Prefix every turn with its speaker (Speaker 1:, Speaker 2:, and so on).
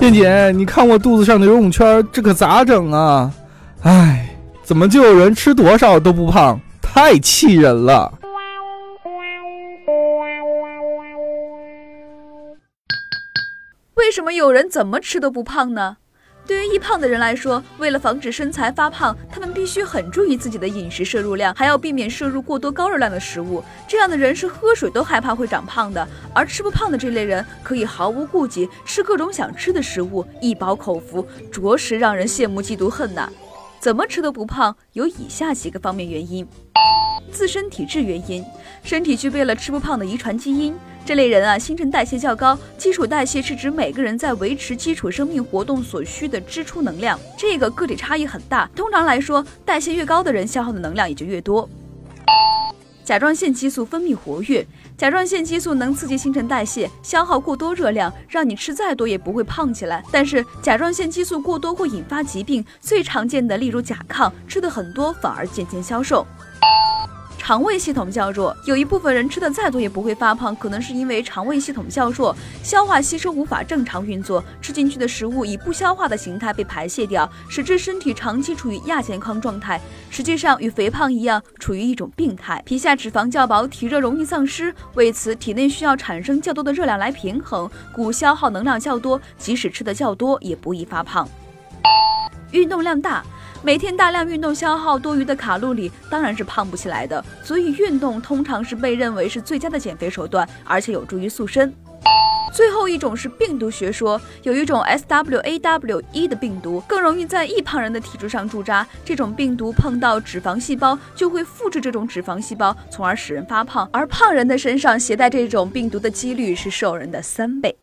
Speaker 1: 燕姐，你看我肚子上的游泳圈，这可咋整啊？唉，怎么就有人吃多少都不胖？太气人了！
Speaker 2: 为什么有人怎么吃都不胖呢？对于易胖的人来说，为了防止身材发胖，他们必须很注意自己的饮食摄入量，还要避免摄入过多高热量的食物。这样的人是喝水都害怕会长胖的，而吃不胖的这类人可以毫无顾忌吃各种想吃的食物，一饱口福，着实让人羡慕嫉妒恨呐。怎么吃都不胖，有以下几个方面原因：自身体质原因，身体具备了吃不胖的遗传基因。这类人啊，新陈代谢较高。基础代谢是指每个人在维持基础生命活动所需的支出能量，这个个体差异很大。通常来说，代谢越高的人，消耗的能量也就越多。甲状腺激素分泌活跃，甲状腺激素能刺激新陈代谢，消耗过多热量，让你吃再多也不会胖起来。但是甲状腺激素过多会引发疾病，最常见的例如甲亢，吃的很多反而渐渐消瘦。肠胃系统较弱，有一部分人吃的再多也不会发胖，可能是因为肠胃系统较弱，消化吸收无法正常运作，吃进去的食物以不消化的形态被排泄掉，使之身体长期处于亚健康状态。实际上与肥胖一样，处于一种病态。皮下脂肪较薄，体热容易丧失，为此体内需要产生较多的热量来平衡，故消耗能量较多，即使吃的较多也不易发胖。运动量大。每天大量运动消耗多余的卡路里，当然是胖不起来的。所以运动通常是被认为是最佳的减肥手段，而且有助于塑身。最后一种是病毒学说，有一种 SWAW1 的病毒更容易在易胖人的体质上驻扎。这种病毒碰到脂肪细胞就会复制这种脂肪细胞，从而使人发胖。而胖人的身上携带这种病毒的几率是瘦人的三倍。